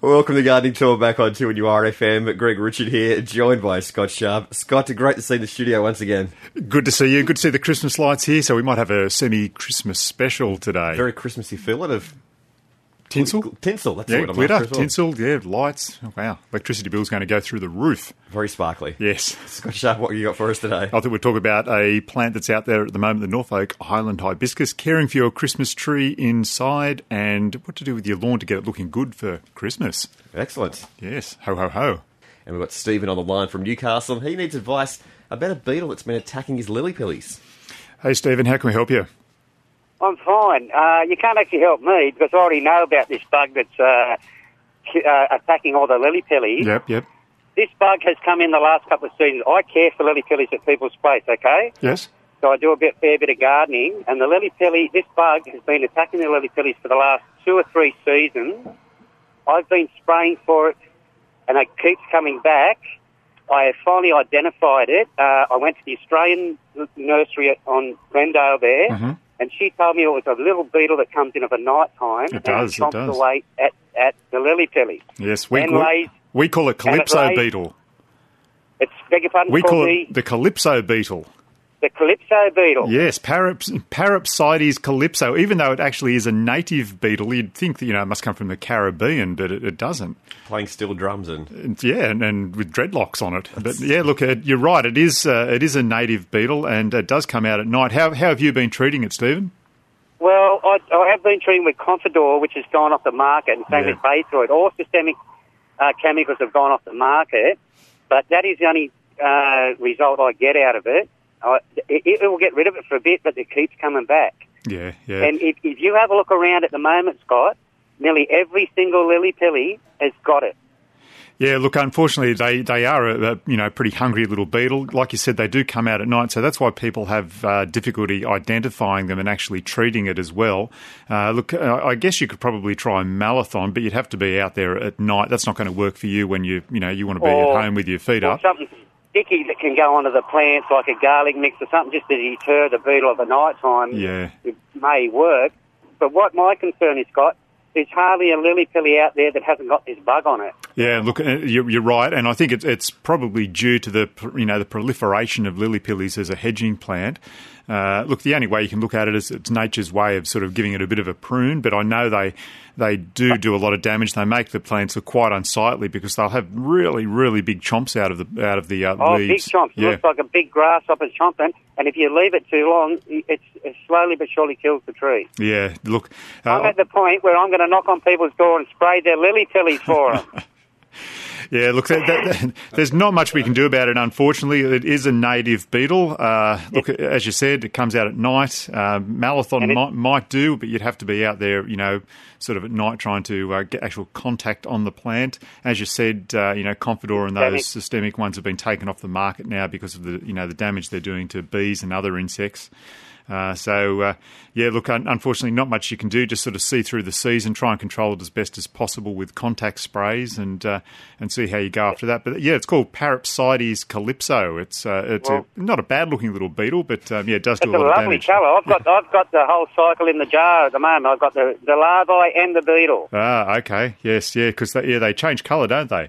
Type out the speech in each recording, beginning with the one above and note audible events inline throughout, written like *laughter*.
Welcome to Gardening Talk back on 2NURFM. Greg Richard here, joined by Scott Sharp. Scott, great to see the studio once again. Good to see you. Good to see the Christmas lights here. So we might have a semi-Christmas special today. Very Christmassy feel it of Tinsel? Tinsel, that's yeah, what I'm glitter, as well. tinsel, yeah, lights. Oh, wow, electricity bill's going to go through the roof. Very sparkly. Yes. Scott Sharp, what you got for us today? I thought we'd talk about a plant that's out there at the moment, the Norfolk Island Hibiscus, caring for your Christmas tree inside and what to do with your lawn to get it looking good for Christmas. Excellent. Yes, ho, ho, ho. And we've got Stephen on the line from Newcastle. He needs advice about a beetle that's been attacking his lily pillies. Hey, Stephen, how can we help you? I'm fine. Uh, you can't actually help me because I already know about this bug that's uh, uh, attacking all the lily pillies. Yep, yep. This bug has come in the last couple of seasons. I care for lily pillies at people's place, okay? Yes? So I do a bit, fair bit of gardening, and the lily pilly, this bug has been attacking the lily pillies for the last two or three seasons. I've been spraying for it, and it keeps coming back. I have finally identified it. Uh, I went to the Australian nursery on Glendale there, Mhm. And she told me it was a little beetle that comes in of a night time It and does, it chomps does. away at, at the lily pilly. Yes, we, we, lays- we call it and it Calypso lays- beetle. It's beg your pardon, We call the, it the Calypso beetle. The Calypso beetle. Yes, Paraps, Paropsides calypso. Even though it actually is a native beetle, you'd think that you know it must come from the Caribbean, but it, it doesn't. Playing steel drums and And, yeah, and, and with dreadlocks on it. But yeah, look, uh, you're right. It is uh, it is a native beetle, and it does come out at night. How how have you been treating it, Stephen? Well, I, I have been treating with Confidor, which has gone off the market, and same Yeah. with Baythroid. All systemic uh, chemicals have gone off the market, but that is the only uh, result I get out of it. I, it. It will get rid of it for a bit, but it keeps coming back. Yeah, yeah. And if, if you have a look around at the moment, Scott, nearly every single lily pilly has got it. Yeah, look, unfortunately, they, they are a, a you know pretty hungry little beetle. Like you said, they do come out at night, so that's why people have uh, difficulty identifying them and actually treating it as well. Uh, look, uh, I guess you could probably try Malathion, but you'd have to be out there at night. That's not going to work for you when you you know you want to be Or- at home with your feet Or up. something sticky that can go onto the plants, like a garlic mix or something, just to deter the beetle at the night time. Yeah. It may work. But what my concern is, Scott, there's hardly a lily pilly out there that hasn't got this bug on it. Yeah, look, uh, you're, you're right, and I think it's, it's probably due to the you know the proliferation of lily pillies as a hedging plant. Uh, look, the only way you can look at it is it's nature's way of sort of giving it a bit of a prune, but I know they they do do a lot of damage. They make the plants look quite unsightly because they'll have really really big chomps out of the out of the uh, Oh, leaves. big chomp. It looks like a big grasshopper chomping, and if you leave it too long, it's, it slowly but surely kills the tree. yeah. Look, I'm uh, at the point where I'm going to knock on people's door and spray their lily pillies for them. *laughs* Yeah, look, that, that, there's not much we can do about it, unfortunately. It is a native beetle. Uh, look, as you said, it comes out at night. Uh, Malathion it- might, might do, but you'd have to be out there, you know, sort of at night trying to uh, get actual contact on the plant. As you said, uh, you know, Confidor and those systemic ones have been taken off the market now because of the, you know, the damage they're doing to bees and other insects. Uh, so, uh, yeah, look, un- unfortunately, not much you can do. Just sort of see through the season, try and control it as best as possible with contact sprays, and uh, and see how you go after that. But yeah, it's called Paropsides calypso. It's uh, it's Well- a, not a bad looking little beetle, but um, yeah, it does do a a lot of lovely damage. colour. I've got I've got the whole cycle in the jar at the moment. I've got the, the larvae and the beetle. Ah, okay, yes, yeah, because they, yeah, they change colour, don't they?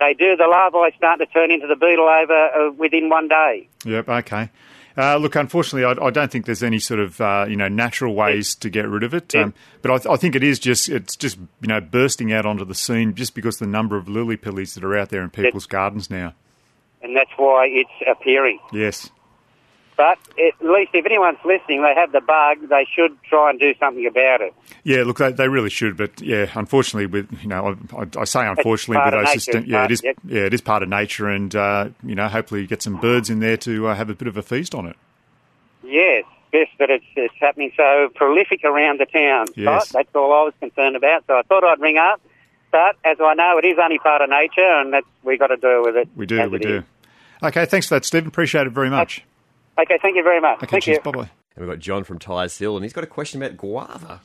They do. The larvae start to turn into the beetle over uh, within one day. Yep. Okay. Uh, look, unfortunately, I, I don't think there's any sort of uh, you know natural ways to get rid of it. Um, but I, th- I think it is just it's just you know bursting out onto the scene just because the number of lily pillies that are out there in people's gardens now. and that's why it's appearing. Yes. But at least if anyone's listening, they have the bug, they should try and do something about it. Yeah. Look, they, they really should. But yeah, unfortunately, with you know, I, I, say unfortunately, but system, yeah, part- it is. yep. Yeah, it is part of nature, and uh, you know, hopefully, you get some birds in there to uh, have a bit of a feast on it. Yes, best that it's, it's happening so prolific around the town. Yes. That's all I was concerned about. So I thought I'd ring up. But as I know, it is only part of nature, and that's we got to deal with it. We do. We do. Okay. Thanks for that, Stephen. Appreciate it very much. Okay, thank you very much. Okay. thank cheers. you. Bye bye. and we've got John from Tyres Hill, and he's got a question about guava.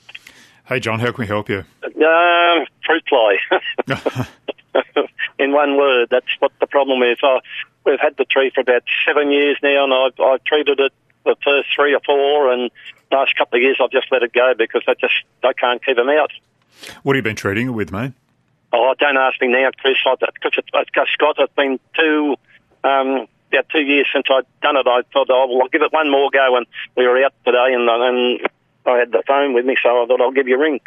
Hey, John. How can we help you? Um, fruit fly. *laughs* In one word, that's what the problem is. I, we've had the tree for about seven years now, and I've, I've treated it the first three or four, and last couple of years I've just let it go because I just I can't keep them out. What have you been treating it with, mate? Oh, don't ask me now, Chris. Because Scott, it's been two, um, about two years since I'd done it. I thought, oh, well, I'll give it one more go. And we were out today, and, and I had the phone with me, so I thought I'll give you a ring.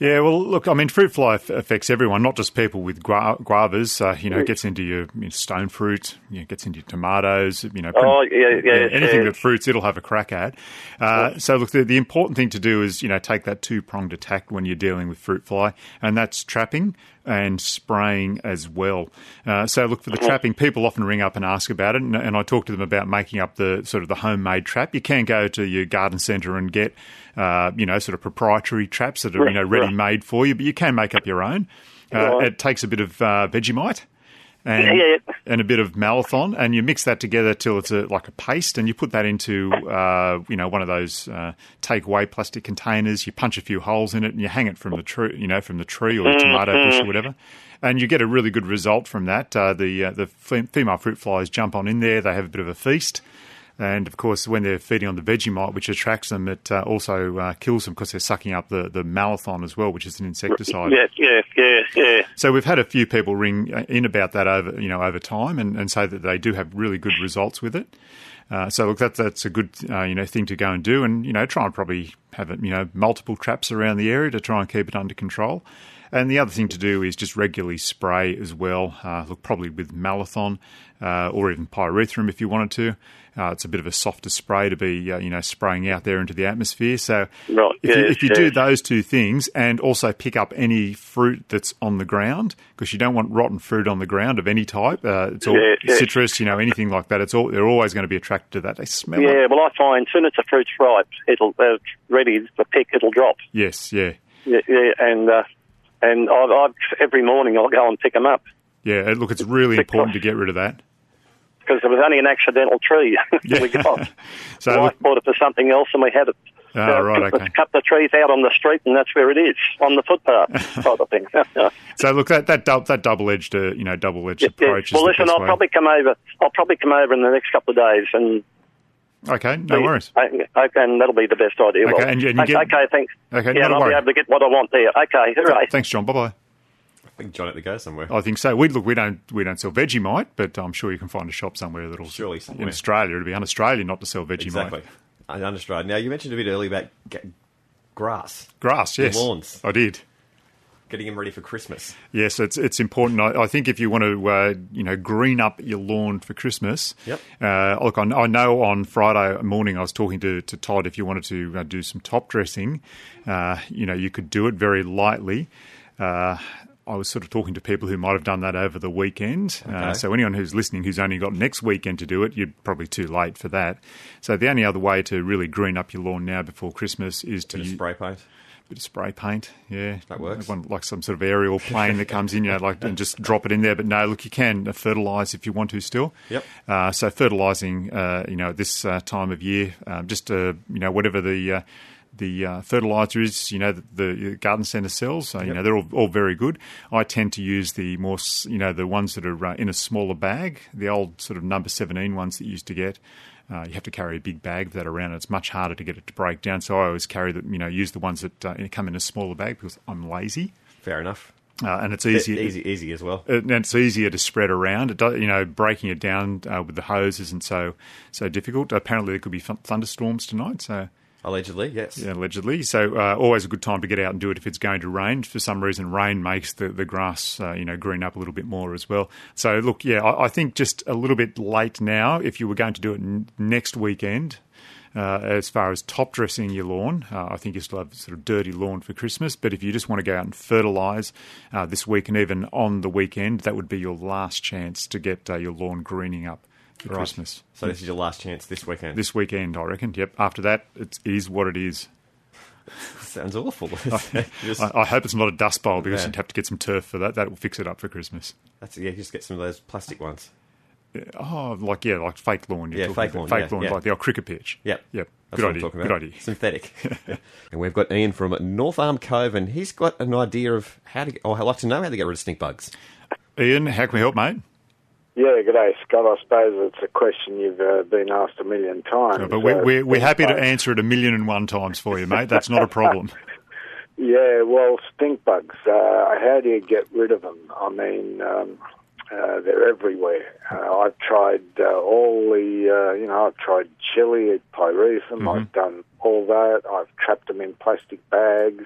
Yeah, well, look, I mean, fruit fly affects everyone, not just people with gu- guavas. Uh, you know, it gets into your you know, stone fruit, you know, gets into your tomatoes. You know, oh yeah, yeah, anything yeah. that fruits, it'll have a crack at. Uh, so, look, the, the important thing to do is you know take that two pronged attack when you're dealing with fruit fly, and that's trapping and spraying as well. Uh, so, look for the trapping. People often ring up and ask about it, and, and, I talk to them about making up the sort of the homemade trap. You can go to your garden centre and get, uh, you know, sort of proprietary traps that are you know ready made for you, but you can make up your own. Uh, it takes a bit of uh, Vegemite. And, yeah, and a bit of Malathion, and you mix that together till it's a, like a paste, and you put that into uh, you know one of those uh, takeaway plastic containers. You punch a few holes in it, and you hang it from the tree, you know, from the tree or the tomato bush or whatever, and you get a really good result from that. Uh, the the female fruit flies jump on in there; they have a bit of a feast. And of course, when they're feeding on the Vegemite, which attracts them, it uh, also uh, kills them because they're sucking up the, the Malathion as well, which is an insecticide. Yeah, yeah, yeah, yeah. So we've had a few people ring uh, in about that over you know over time and, and say that they do have really good results with it. Uh, so look, that's that's a good uh, you know thing to go and do, and you know try and probably have it, you know multiple traps around the area to try and keep it under control. And the other thing to do is just regularly spray as well. Uh, look, probably with Malathion uh, or even pyrethrum if you wanted to. Uh, it's a bit of a softer spray to be, uh, you know, spraying out there into the atmosphere. So right. if, yes, you, if you yes. do those two things and also pick up any fruit that's on the ground, because you don't want rotten fruit on the ground of any type. Uh, it's all Yes, citrus, you know, anything like that. It's all they're always going to be attracted to that. They smell it. Yeah, well, I find soon as the fruit's ripe, it'll uh, ready to pick, it'll drop. Yes, yeah. Yeah, yeah and uh, and I've, I've, every morning I'll go and pick them up Yeah, look, it's really Because- important to get rid of that. because it was only an accidental tree *laughs* we got. *laughs* So, My look, bought it for something else, and we had it. Ah, right, cut, the- okay. cut the trees out on the street, and that's where it is on the footpath, *laughs* type of thing. so look, that that, that double edged, uh, you know, double edged Yeah, approach. Well, is the listen, I'll way. probably come over. I'll probably come over in the next couple of days, and Okay, no worries. Okay, and that'll be the best idea. Okay, Well, and you- and you okay, get- okay, thanks. Okay, yeah, not and a I'll worry. be able to get what I want there. Okay, hooray. Thanks, John. Bye bye. I think John had to go somewhere. I think so. We look, we don't we don't sell Vegemite, but I'm sure you can find a shop somewhere that'll Surely in. Australia. It'd be un-Australian not to sell Vegemite. Exactly. I understand. Now, you mentioned a bit earlier about grass, Grass, yes, lawns. I did. Getting them ready for Christmas. Yes, it's it's important. I, I think if you want to, uh, you know, green up your lawn for Christmas. Yep. Uh, look, I, I know on Friday morning I was talking to, to Todd. If you wanted to uh, do some top dressing, uh, you know, you could do it very lightly. Uh, I was sort of talking to people who might have done that over the weekend. Uh, so anyone who's listening who's only got next weekend to do it, you're probably too late for that. So the only other way to really green up your lawn now before Christmas is to spray paint. Bit of spray paint. Yeah, That works. Everyone, like some sort of aerial plane that comes in, you know, like and just drop it in there. But no, look, you can fertilise if you want to still. Yep. Uh, so fertilising, uh, you know, at this uh, time of year, um, just uh, you know, whatever the uh, the uh, fertiliser is, you know, the, the garden centre sells. So, you Yep. know, they're all, all very good. I tend to use the more, you know, the ones that are uh, in a smaller bag, the old sort of number 17 ones that you used to get. Uh, you have to carry a big bag of that around. And it's much harder to get it to break down. So I always carry the, you know, use the ones that uh, come in a smaller bag because I'm lazy. Fair enough. Uh, and it's easy, easy, easy as well. and it's easier to spread around. It does, you know, breaking it down uh, with the hose isn't so so difficult. Apparently, there could be th- thunderstorms tonight, so Allegedly, yes. yeah, allegedly. So uh, always a good time to get out and do it if it's going to rain. For some reason, rain makes the the grass uh, you know green up a little bit more as well. So look, yeah, I, I think just a little bit late now. If you were going to do it n- next weekend. Uh, as far as top dressing your lawn, uh, I think you still have sort of dirty lawn for Christmas. But if you just want to go out and fertilise uh, this week and even on the weekend, that would be your last chance to get uh, your lawn greening up Right. Christmas. So this is your last chance this weekend. This weekend, I reckon. Yep. After that, it is what it is. *laughs* sounds awful. *laughs* *laughs* Just- I, I hope it's not a dust bowl because Yeah. you'd have to get some turf for that. That will fix it up for Christmas. that's, yeah, just get some of those plastic ones. Yeah, Oh, like yeah, like fake lawn. Yeah, fake lawn, Fake yeah, lawn, yeah. like the old cricket pitch. Yep. Yep. That's Good idea. Good idea. Synthetic. and we've got Ian from North Arm Cove, and he's got an idea of how to, or I'd like to know how to get rid of stink bugs. Ian, how can we help, mate? Yeah, good day, Scott. I suppose it's a question you've uh, been asked a million times. but we're, Uh, we're, we're happy to answer it a million and one times for you, mate. That's not a problem. *laughs* Yeah, well, stink bugs. Uh, how do you get rid of them? I mean, um, uh, they're everywhere. Uh, I've tried uh, all the, uh, you know, I've tried chili, pyrethrum. I've done all that. I've trapped them in plastic bags,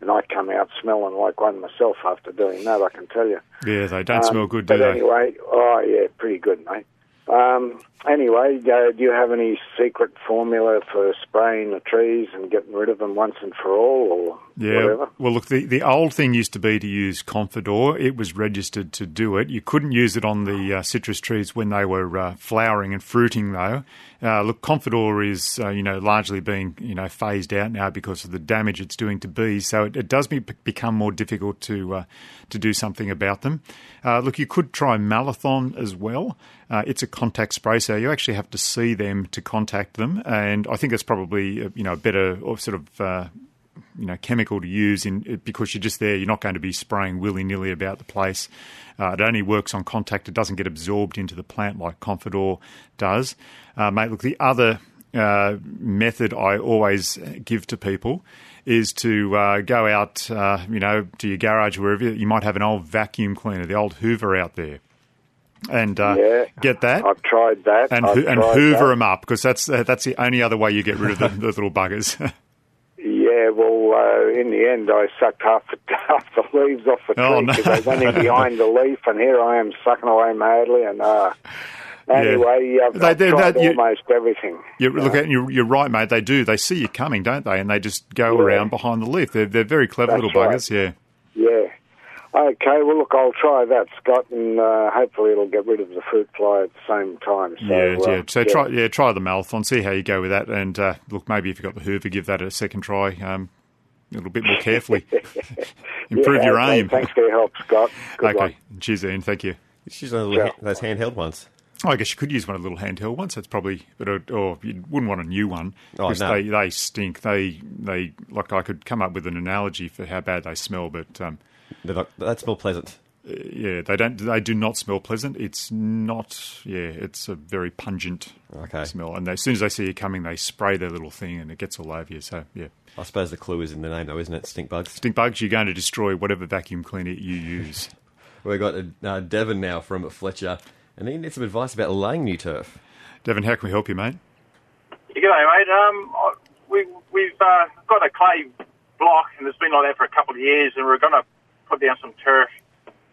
and I come out smelling like one myself after doing that. I can tell you. Yeah, they don't Um, smell good, do but they? anyway, oh yeah, pretty good, mate. Um, anyway, uh, do you have any secret formula for spraying the trees and getting rid of them once and for all, or Yeah. whatever? Well, look, the, the old thing used to be to use Confidor. It was registered to do it. You couldn't use it on the uh, citrus trees when they were uh, flowering and fruiting, though. Uh, look, Confidor is, uh, you know, largely being, you know, phased out now because of the damage it's doing to bees. So it, it does be, become more difficult to uh, to do something about them. Uh, look, you could try Malathion as well. Uh, it's a contact spray, so you actually have to see them to contact them, and I think that's probably, uh, you know, a better or sort of uh, you know chemical to use in because you're just there. You're not going to be spraying willy nilly about the place. Uh, it only works on contact. It doesn't get absorbed into the plant like Confidor does. Uh, mate, look, the other uh, method I always give to people is to uh, go out, uh, you know, to your garage wherever you might have an old vacuum cleaner, the old Hoover out there, and uh, Yeah. get that I've tried that. and, I've and Hoover that. them up because that's uh, that's the only other way you get rid of the, the little buggers. *laughs* Yeah, well, uh, in the end, I sucked half the, *laughs* half the leaves off the Oh, tree no. because they went in behind the leaf, and here I am sucking away madly. And uh, anyway, I've, They- I've they- tried that- you- almost everything. You look at you're, you're right, mate. They do. They see you coming, don't they? And they just go Yeah. around behind the leaf. They're they're very clever That's little right. buggers. Yeah. Yeah. Okay, well, look, I'll try that, Scott, and uh, hopefully it'll get rid of the fruit fly at the same time. So, yeah, uh, yeah. So try, yeah, try the Malathion. See how you go with that. And uh, look, maybe if you've got the Hoover, give that a second try. Um, a little bit more carefully. *laughs* *laughs* Improve Yeah, your okay, aim. Thanks for your help, Scott. Good okay. luck. Cheers, Ian. Thank you. She's one of the Yeah. those handheld ones. Oh, I guess you could use one of the little handheld ones. That's probably, but uh, or you wouldn't want a new one because no. they, they stink. They they like I could come up with an analogy for how bad they smell, but um, They're not, that's more pleasant. yeah, they don't. They do not smell pleasant. It's not. Yeah, it's a very pungent Okay. smell. And they, as soon as they see you coming, they spray their little thing, and it gets all over you. So yeah, I suppose the clue is in the name, though, isn't it? Stink bugs. stink bugs. You're going to destroy whatever vacuum cleaner you use. *laughs* We've got uh, Devon now from Fletcher, and he needs some advice about laying new turf. Devon, how can we help you, mate? Yeah, G'day, mate. Um, I- we, we've uh, got a clay block, and it's been like that for a couple of years, and we're going to put down some turf.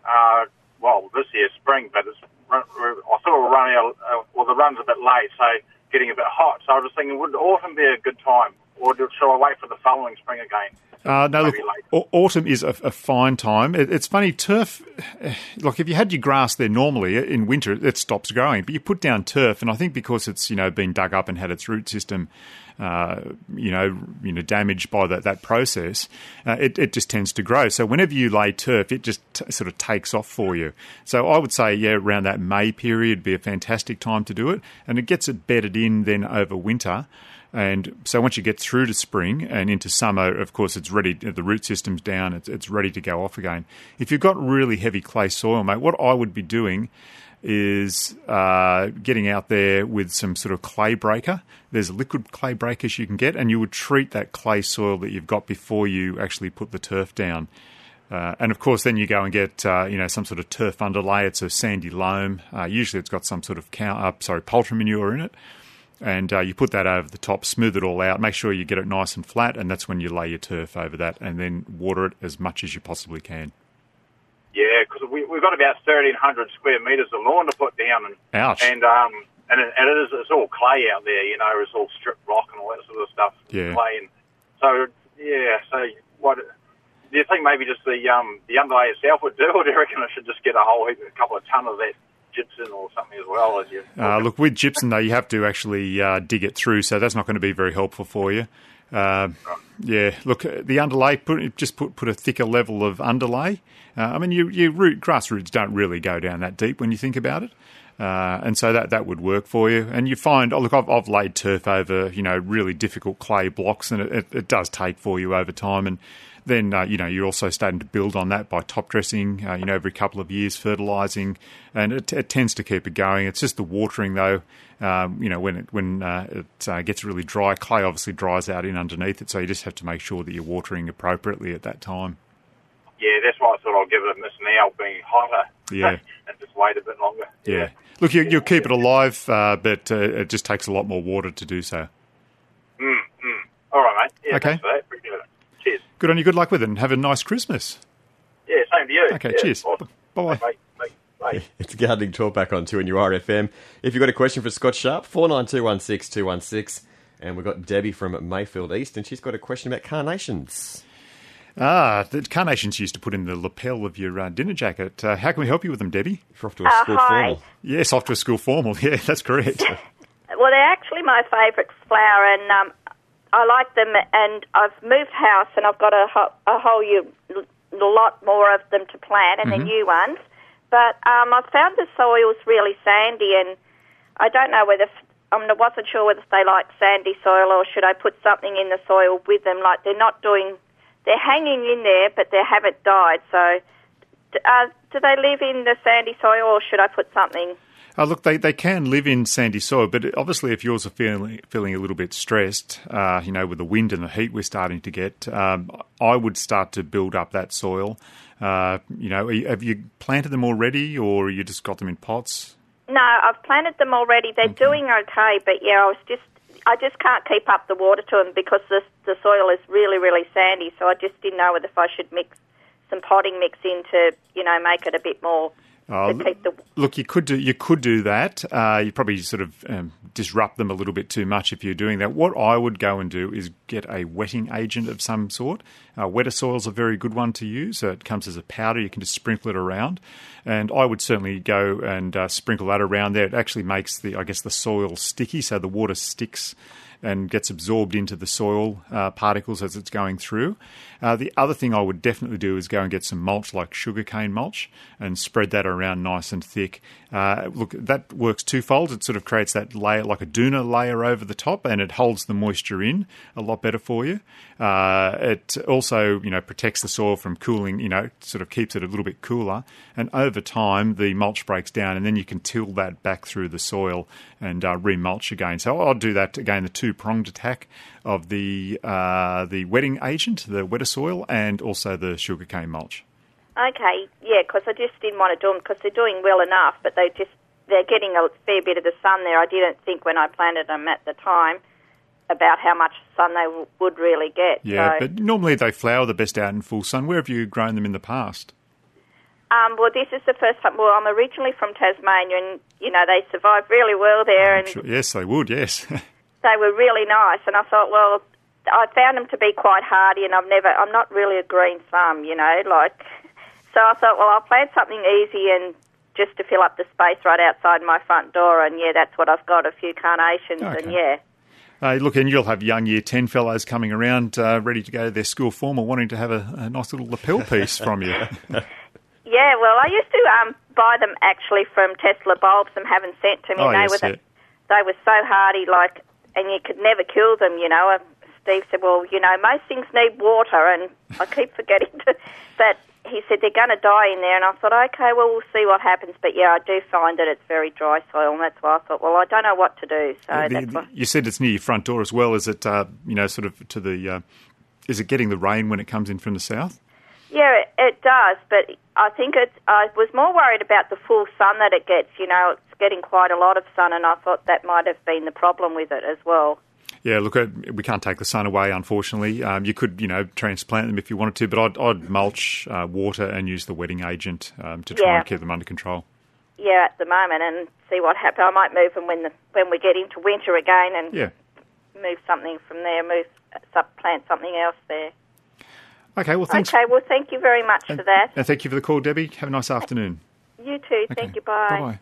Uh, well, this year spring, but it's we're, I thought we're running out. Uh, well, the run's a bit late, so getting a bit hot. So I was thinking, would autumn be a good time, or do, shall I wait for the following spring again? Uh, no, look, late. autumn is a, a fine time. It, it's funny, turf, *sighs* like if you had your grass there normally, in winter it stops growing, but you put down turf, and I think because it's, you know, been dug up and had its root system, uh, you know, you know, damaged by that, that process, uh, it, it just tends to grow. So whenever you lay turf, it just t- sort of takes off for you. So I would say, yeah, around that May period be a fantastic time to do it, and it gets it bedded in then over winter. And so once you get through to spring and into summer, of course, it's ready. The root system's down. It's, it's ready to go off again. If you've got really heavy clay soil, mate, what I would be doing is uh, getting out there with some sort of clay breaker. There's liquid clay breakers you can get, and you would treat that clay soil that you've got before you actually put the turf down. Uh, and of course, then you go and get uh, you know some sort of turf underlay. It's a sandy loam. Uh, usually, it's got some sort of cow, uh, sorry poultry manure in it and uh, you put that over the top, smooth it all out, make sure you get it nice and flat, and that's when you lay your turf over that, and then water it as much as you possibly can. Yeah, because we, we've got about 1,300 square metres of lawn to put down, and Ouch. and um and it, and it is it's all clay out there, you know, it's all strip rock and all that sort of stuff. Yeah. Clay, and so yeah. So what do you think? Maybe just the um the underlay itself would do, or *laughs* do you reckon I should just get a whole heap, a couple of ton of that gypsum or something as well as you? Uh, look, with gypsum though, you have to actually uh, dig it through, so that's not going to be very helpful for you. Uh, yeah, look, uh, the underlay, put, just put put a thicker level of underlay. Uh, I mean, your your root grass roots don't really go down that deep when you think about it. Uh, and so that, that would work for you. And you find, oh, look, I've, I've laid turf over, you know, really difficult clay blocks, and it, it, it does take for you over time. And then uh, you know you're also starting to build on that by top dressing. Uh, you know, every couple of years, fertilising, and it, it, tends to keep it going. It's just the watering though. Um, you know, when it when uh, it uh, gets really dry, clay obviously dries out in underneath it, so you just have to make sure that you're watering appropriately at that time. Yeah, that's why I thought I'll give it a miss now, being hotter. Yeah. *laughs* and just wait a bit longer. Yeah. Look, you, you'll keep it alive, uh, but uh, it just takes a lot more water to do so. Mm, mm. All right, mate. Yeah, Okay. thanks for that. Appreciate it. Cheers. Good on you. Good luck with it, and have a nice Christmas. Yeah, same to you. Okay, Yeah, cheers. awesome. Bye bye. Bye. Bye. Bye. It's gardening talk back on 2NURFM. If you've got a question for Scott Sharp, 49216216. And we've got Debbie from Mayfield East, and she's got a question about carnations. Ah, the carnations you used to put in the lapel of your uh, dinner jacket. Uh, how can we help you with them, Debbie? If you're off to a Uh, school hi. formal. Yes, off to a school formal. *laughs* Yeah, that's correct. *laughs* Well, they're actually my favourite flower, and um, I like them. And I've moved house, and I've got a, ho- a whole lot more of them to plant, and the new ones. But um, I found the soil's really sandy, and I don't know whether I wasn't sure whether they like sandy soil or should I put something in the soil with them. Like they're not doing, they're hanging in there, but they haven't died. So, uh, do they live in the sandy soil, or should I put something? Uh, look, they, they can live in sandy soil, but obviously, if yours are feeling feeling a little bit stressed, uh, you know, with the wind and the heat we're starting to get, um, I would start to build up that soil. Uh, you know, you- have you planted them already, or you just got them in pots? No, I've planted them already. They're doing okay, but yeah, I was just I just can't keep up the water to them because the the soil is really really sandy. So I just didn't know whether if I should mix some potting mix in to you know make it a bit more The Look, you could do you could do that. Uh, you probably sort of um, disrupt them a little bit too much if you're doing that. What I would go and do is get a wetting agent of some sort. Uh, Wettasoil's a very good one to use. It comes as a powder. You can just sprinkle it around, and I would certainly go and uh, sprinkle that around there. It actually makes the I guess the soil sticky, so the water sticks and gets absorbed into the soil uh, particles as it's going through. Uh, the other thing I would definitely do is go and get some mulch, like sugarcane mulch, and spread that around nice and thick. Uh, look, that works twofold. It sort of creates that layer, like a doona layer over the top, and it holds the moisture in a lot better for you. Uh, it also, you know, protects the soil from cooling. You know, sort of keeps it a little bit cooler, and over time the mulch breaks down, and then you can till that back through the soil and uh, remulch again. So I'll do that again. The two pronged attack of the uh, the wetting agent, the Wettasoil, and also the sugarcane mulch. Okay, yeah, because I just didn't want to do them because they're doing well enough, but they just they're getting a fair bit of the sun there. I didn't think when I planted them at the time about how much sun they w- would really get. Yeah, so, but normally they flower the best out in full sun. Where have you grown them in the past? um, well, this is the first time. Well, I'm originally from Tasmania, and you know they survive really well there, and Sure, yes, they would. Yes. *laughs* they were really nice. And I thought, well, I found them to be quite hardy, and I've never, I'm not really a green thumb, you know, like. So I thought, well, I'll plant something easy and just to fill up the space right outside my front door, and yeah, that's what I've got. A few carnations, Okay. and yeah. Uh, look, and you'll have young year 10 fellows coming around uh, ready to go to their school formal wanting to have a, a nice little lapel piece from you. *laughs* Yeah, well, I used to um, buy them actually from Tesselaar bulbs and have them sent to me. Oh, they yes, were yeah. they were so hardy, like, and you could never kill them. You know, Steve said, "Well, you know, most things need water," and I keep *laughs* forgetting to. But he said they're going to die in there, and I thought, okay, well, we'll see what happens. But yeah, I do find that it's very dry soil, and that's why I thought, well, I don't know what to do. So The- the- you said it's near your front door as well. Is it, uh, you know, sort of to the. Uh, is it getting the rain when it comes in from the south? Yeah, it, it does, but I think it's. I was more worried about the full sun that it gets. You know, getting quite a lot of sun, and I thought that might have been the problem with it as well. Yeah, look, uh, we can't take the sun away, unfortunately. Um, you could, you know, transplant them if you wanted to, but I'd, I'd mulch, uh, water, and use the wetting agent um, to try Yeah. and keep them under control. Yeah, at the moment, and see what happens. I might move them when the when we get into winter again, and Yeah. move something from there. Move some, plant something else there. Okay, well, thanks. Okay, well, thank you very much for that. And thank you for the call, Debbie. Have a nice afternoon. You too. Okay. Thank you. Bye-bye.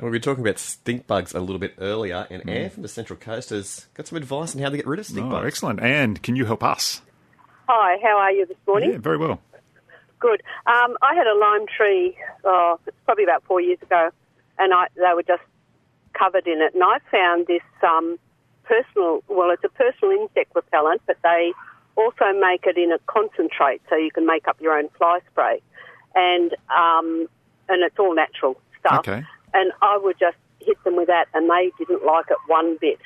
Well, we were talking about stink bugs a little bit earlier, and Mm. Anne from the Central Coast has got some advice on how to get rid of stink Oh, bugs. excellent. Anne, can you help us? Hi, how are you this morning? Yeah, very well. Good. Um, I had a lime tree, oh, it's probably about four years ago, and I, they were just covered in it. And I found this um, personal, well, it's a personal insect repellent, but they also make it in a concentrate, so you can make up your own fly spray, and um, and it's all natural stuff. Okay. And I would just hit them with that, and they didn't like it one bit.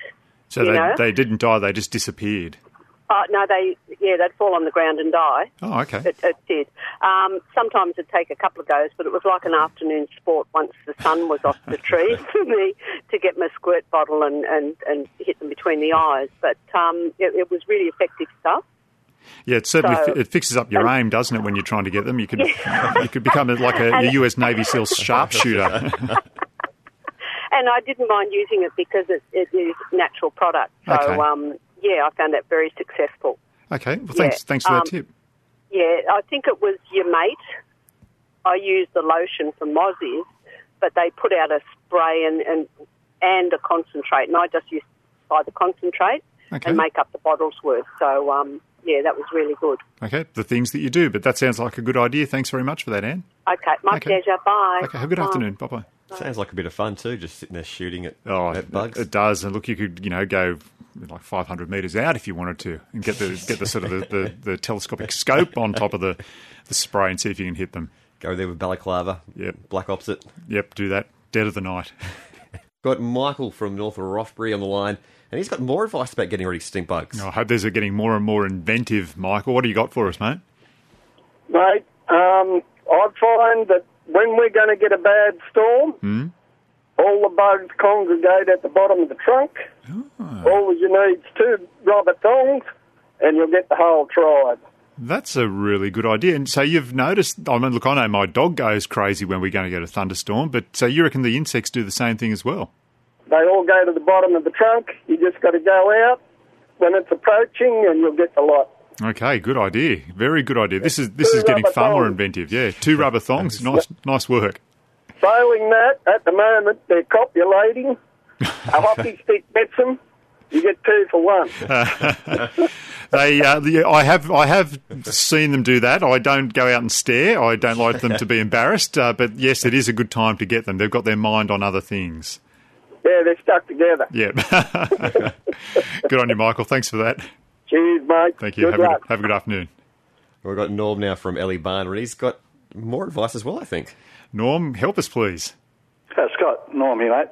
So they, know? they didn't die; they just disappeared. Uh, no, they yeah, they'd fall on the ground and die. Oh, okay. It, it did. Um, sometimes it'd take a couple of goes, but it was like an afternoon sport once the sun was off the *laughs* tree for me to get my squirt bottle and, and, and hit them between the eyes. But um, it, it was really effective stuff. Yeah, it certainly So- fi- it fixes up your aim, doesn't it? When you're trying to get them, you could *laughs* you could become like a, a U.S. Navy SEAL sharpshooter. *laughs* *laughs* And I didn't mind using it because it, it is natural product. So Okay. um, yeah, I found that very successful. okay, well, thanks Yeah, thanks for that um, tip. Yeah, I think it was your mate. I used the lotion from Mozzies, but they put out a spray and, and and a concentrate, and I just used to buy the concentrate Okay. and make up the bottles worth. So um, yeah, that was really good. Okay, the things that you do, but that sounds like a good idea. Thanks very much for that, Anne. Okay, my Okay. pleasure. Bye. Okay, have a good Bye. afternoon. Bye bye. Sounds like a bit of fun too, just sitting there shooting at, Oh, at bugs. It does, and look, you could you know go like 500 metres out if you wanted to, and get the get the sort of the, the, the telescopic scope on top of the, the spray and see if you can hit them. Go there with balaclava. Yep. Black ops it. Yep, do that. Dead of the night. *laughs* Got Michael from North of Rothbury on the line, and he's got more advice about getting rid of stink bugs. I hope these are getting more and more inventive, Michael. What do you got for us, mate? Mate, um, I find that when we're going to get a bad storm, Hmm? all the bugs congregate at the bottom of the trunk. Ah. All you need is two rubber thongs, and you'll get the whole tribe. That's a really good idea. And so you've noticed, I mean, look, I know my dog goes crazy when we're going to get a thunderstorm, but so you reckon the insects do the same thing as well? They all go to the bottom of the trunk. You just got to go out when it's approaching, and you'll get the lot. Okay, good idea. Very good idea. This is this Two is getting far more inventive. Yeah, two rubber thongs. *laughs* Nice, nice work. Failing that, at the moment, they're copulating. a *laughs* hockey stick gets them. You get two for one. *laughs* They, uh, the, I have, I have seen them do that. I don't go out and stare. I don't like them to be embarrassed. Uh, but yes, it is a good time to get them. They've got their mind on other things. Yeah, they're stuck together. Yeah. *laughs* good on you, Michael. Thanks for that. Cheers, mate. Thank you. Good have, luck. A good, have a good afternoon. We've got Norm now from Eleebana, and he's got more advice as well, I think. Norm, help us, please. Uh, Scott, Norm here, mate.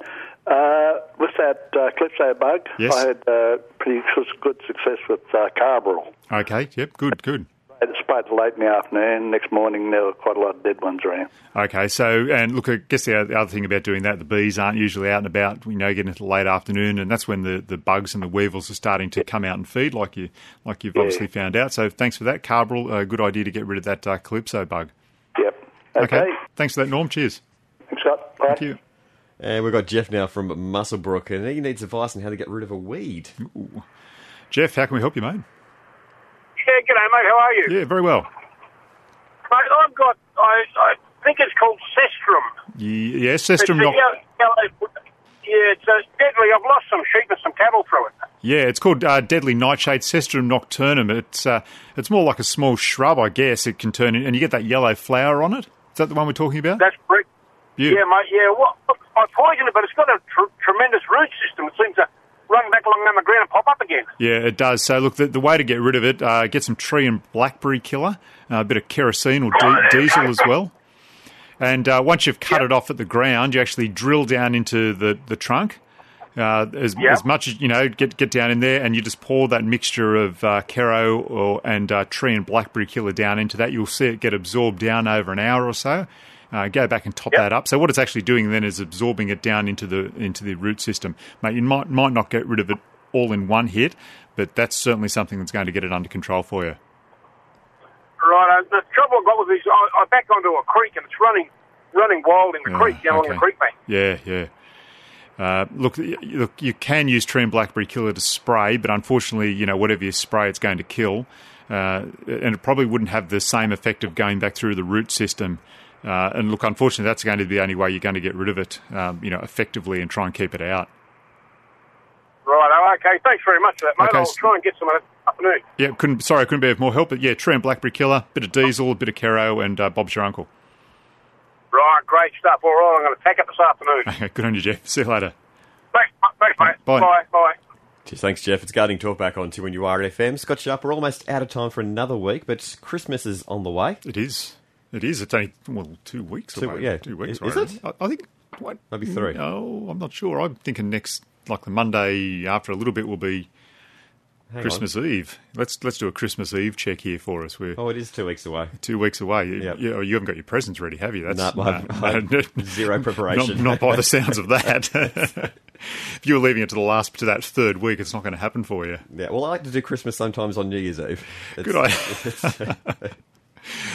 Uh, with that uh, Calypso bug, Yes. I had uh, pretty good- good success with uh, Carbaryl. Okay. Yep. Good. Good. I sprayed late in the afternoon. Next morning, there were quite a lot of dead ones around. Okay, so and look, I guess the other thing about doing that, the bees aren't usually out and about. You know, getting into the late afternoon, and that's when the, the bugs and the weevils are starting to come out and feed, like you like you've obviously found out. So thanks for that, Carbaryl. A good idea to get rid of that uh, calypso bug. Yep. Okay. thanks for that, Norm. Cheers. Thanks, Scott. Bye. Thank you. And we've got Jeff now from Muswellbrook, and he needs advice on how to get rid of a weed. Jeff, how can we help you, mate? G'day, mate. How are you? Yeah, very well. Mate, I've got, I, I think it's called Cestrum. Ye- Yeah, It's yellow, yellow, yeah, it's uh, deadly. I've lost some sheep and some cattle through it. Yeah, it's called uh, deadly nightshade Cestrum nocturnum. It's uh, it's more like a small shrub, I guess. It can turn, in, and you get that yellow flower on it. Is that the one we're talking about? That's correct. Yeah. Yeah, mate. Yeah, well, I poisoned it, but it's got a tr- tremendous root system. It seems to run back along the ground and pop up again. Yeah, it does. So, look, the, the way to get rid of it, uh, get some tree and blackberry killer, uh, a bit of kerosene or di- diesel as well. And uh, once you've cut it off at the ground, you actually drill down into the, the trunk. Uh, as, Yeah. as much as you know, get get down in there, and you just pour that mixture of uh, Kero or and uh, tree and blackberry killer down into that. You'll see it get absorbed down over an hour or so. Uh, go back and top that up. So what it's actually doing then is absorbing it down into the into the root system. Mate, you might might not get rid of it all in one hit, but that's certainly something that's going to get it under control for you. Right. Uh, the trouble I've got with this, I, I back onto a creek and it's running, running wild in the creek, down okay. the creek bank. Yeah, yeah. Uh, look, look, you can use tree and blackberry killer to spray, but unfortunately, you know, whatever you spray, it's going to kill, uh, and it probably wouldn't have the same effect of going back through the root system. Uh, and look, unfortunately, that's going to be the only way you're going to get rid of it, um, you know, effectively, and try and keep it out. Right. Oh, okay. Thanks very much for that, mate. Okay, I'll try and get some of that afternoon. Yeah, couldn't. Sorry, I couldn't be of more help. But yeah, tree and blackberry killer, a bit of diesel, a bit of Kero, and uh, Bob's your uncle. Right. Great stuff. All right. I'm going to tack it this afternoon. Okay, *laughs* good on you, Jeff. See you later. thanks, mate. thanks, mate. Bye. Bye. Bye. Cheers. Thanks, Jeff. It's Gardening Talk back on 2NURFM. Scott up. we're almost out of time for another week, but Christmas is on the way. It is. It is. It's only well two weeks Two- away. yeah. two weeks. Is I it? I, I think. What? Maybe three. No, I'm not sure. I'm thinking next, like the Monday after a little bit, will be Hang Christmas Eve. Let's let's do a Christmas Eve check here for us. We're. Oh, it is two weeks away. two weeks away. You, Yep. you, oh, you haven't got your presents ready, have you? That's No, I've- I've *laughs* zero preparation. Not, not by the sounds of that. *laughs* if you were leaving it to the last to that third week, it's not going to happen for you. Yeah, well, I like to do Christmas sometimes on New Year's Eve. It's- Good idea. *laughs*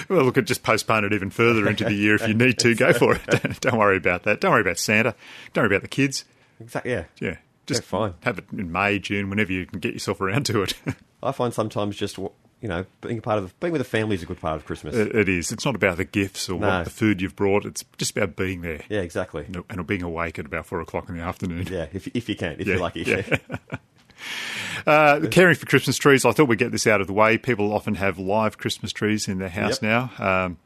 Well, look, just postpone it even further into the year if you need to. Go for it. *laughs* Don't worry about that. Don't worry about Santa. Don't worry about the kids. Exactly, yeah. Yeah, just Yeah, fine. Have it in May, June, whenever you can get yourself around to it. *laughs* I find sometimes just, you know, being a part of, being with a family is a good part of Christmas. It- it is. It's not about the gifts or No. what the food you've brought. It's just about being there yeah, exactly. and, and being awake at about four o'clock in the afternoon. Yeah, if, if you can, if Yeah, you're lucky. yeah. *laughs* Uh, caring for Christmas trees, I thought we'd get this out of the way. People often have live Christmas trees in their house Yep. now. Um,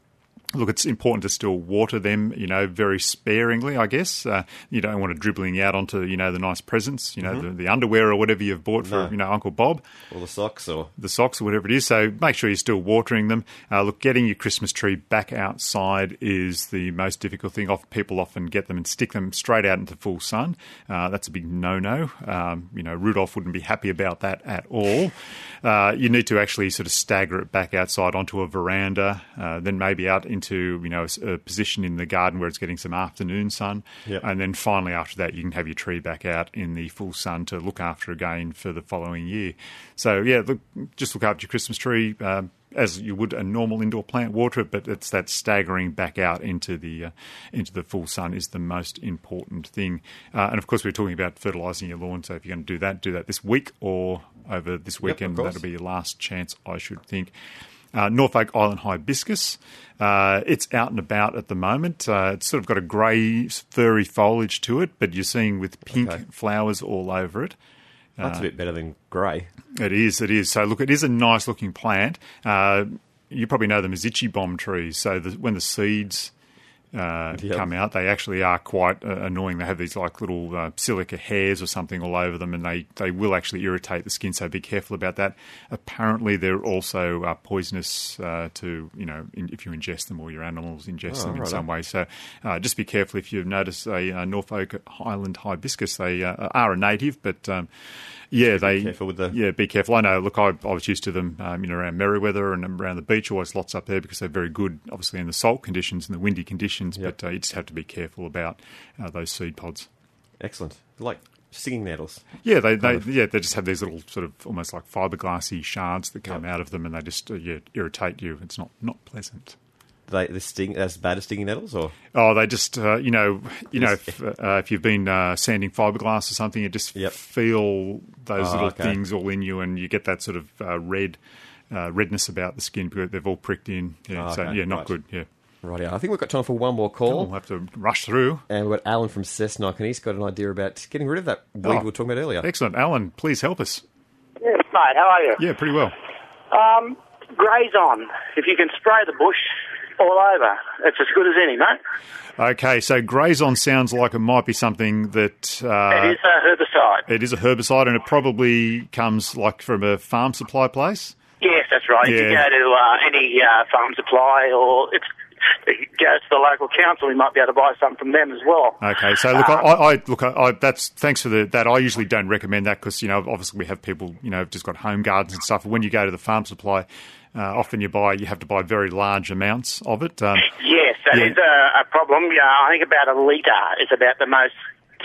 Look, it's important to still water them, you know, very sparingly, I guess. Uh, you don't want it dribbling out onto, you know, the nice presents, you know, the, the underwear or whatever you've bought for, Mm-hmm. No. you know, Uncle Bob Or the socks, or the socks or whatever it is. So make sure you're still watering them. Uh, look, getting your Christmas tree back outside is the most difficult thing. Often people often get them and stick them straight out into full sun. Uh, that's a big no-no. Um, you know, Rudolph wouldn't be happy about that at all. Uh, you need to actually sort of stagger it back outside onto a veranda, uh, then maybe out into you know a a position in the garden where it's getting some afternoon sun, Yep. and then finally after that you can have your tree back out in the full sun to look after again for the following year. So yeah, look, just look after your Christmas tree. Um, as you would a normal indoor plant, water it, but it's that staggering back out into the uh, into the full sun is the most important thing. Uh, and of course, we're talking about fertilising your lawn. So if you're going to do that, do that this week or over this weekend. course. That'll be your last chance, I should think. Uh, Norfolk Island hibiscus. Uh, it's out and about at the moment. Uh, it's sort of got a grey, furry foliage to it, but you're seeing with pink Okay. flowers all over it. that's a bit better than grey. It is, it is. So look, it is a nice looking plant. Uh, you probably know them as itchy bomb trees. So the, when the seeds uh, Yep. come out, they actually are quite uh, annoying. They have these like little uh, silica hairs or something all over them, and they, they will actually irritate the skin. So be careful about that. Apparently, they're also uh, poisonous uh, to you know in, if you ingest them or your animals ingest Oh, them in right some way. So uh, just be careful if you notice a Norfolk Island hibiscus. They uh, are a native, but um, yeah, they careful with the- yeah, be careful. I know. Look, I, I was used to them, um, you know, around Merewether and around the beach. Always lots up there because they're very good, obviously in the salt conditions and the windy conditions. Yep. But uh, you just have to be careful about uh, those seed pods. Excellent. Like singing nettles. Yeah, they, they yeah they just have these little sort of almost like fiberglassy shards that come out of them, and they just uh, yeah, irritate you. It's not not pleasant. They the sting as bad as stinging nettles, or Oh, they just uh, you know you know if, uh, if you've been uh, sanding fiberglass or something, you just Yep. feel those Oh, little okay. things all in you, and you get that sort of uh, red uh, redness about the skin because they've all pricked in. Yeah, Oh, so okay, yeah, not right. good. Yeah, right? Yeah, I think we've got time for one more call. we'll have to rush through. And we've got Alan from Cessnock, and he's got an idea about getting rid of that weed Oh. we were talking about earlier. Excellent, Alan. Please help us. Yes, mate. How are you? Yeah, pretty well. Um, Grazon. If you can spray the bush all over, it's as good as any, mate. Okay, so Grazon sounds like it might be something that uh, it is a herbicide. it is a herbicide, and it probably comes like from a farm supply place. Yes, that's right. If you Yeah. go to uh, any uh, farm supply or it's, it goes to the local council, you might be able to buy some from them as well. Okay, so look, I, I I- look, I, I, that's thanks for the, that. I usually don't recommend that because you know obviously we have people you know who've just got home gardens and stuff. When you go to the farm supply, often you buy you have to buy very large amounts of it. Um, Yes, that Yeah. is a, a problem. Yeah, I think about a litre is about the most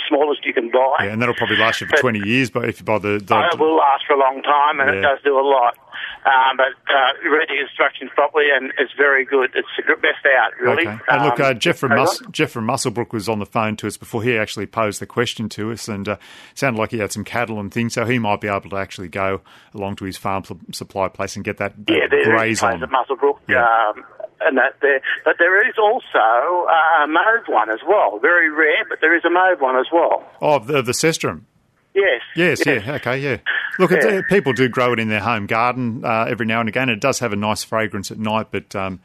smallest you can buy. yeah, and that'll probably last you for But- twenty years. But if you buy the, the Oh, it will last for a long time, and Yeah. it does do a lot. Um, but uh, read the instructions properly, and it's very good. It's the best out, really. Okay. And look, Um, uh, Jeff from Mus- Jeff from Muswellbrook was on the phone to us before he actually posed the question to us, and uh, sounded like he had some cattle and things, so he might be able to actually go along to his farm pl- supply place and get that, that yeah, there is Grazon. at Muswellbrook, Yeah. um, and that there. But there is also uh, a mauve one as well. Very rare, but there is a mauve one as well. Oh, the, the cestrum. Yes. Yes, yeah, okay, yeah. Look, Yeah. uh, people do grow it in their home garden uh, every now and again. It does have a nice fragrance at night, but um,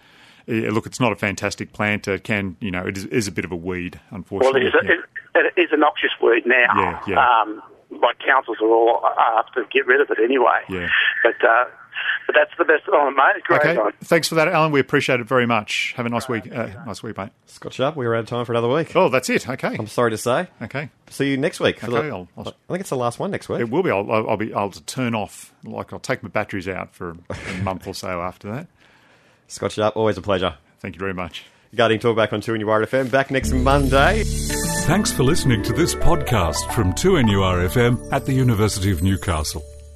yeah, look, it's not a fantastic plant. It can, you know, it is, is a bit of a weed, Well, unfortunately. it is, a, yeah. it, it is a noxious weed now. Yeah, yeah. Um, like councils are all after to get rid of it anyway. Yeah. But uh, but that's the best on it, mate. Great Okay, on. thanks for that, Alan. We appreciate it very much. Have a nice week. Uh, nice week, mate. Scott Sharp, we're out of time for another week. Oh, that's it. Okay. I'm sorry to say. Okay. See you next week. Okay, the- I'll- I'll- I think it's the last one next week. It will be. I'll, I'll I'll be. I'll turn off. Like I'll take my batteries out for a *laughs* month or so after that. Scott Sharp, always a pleasure. Thank you very much. Gardening Talk back on 2 FM. Back next Monday. Thanks for listening to this podcast from 2NURFM at the University of Newcastle.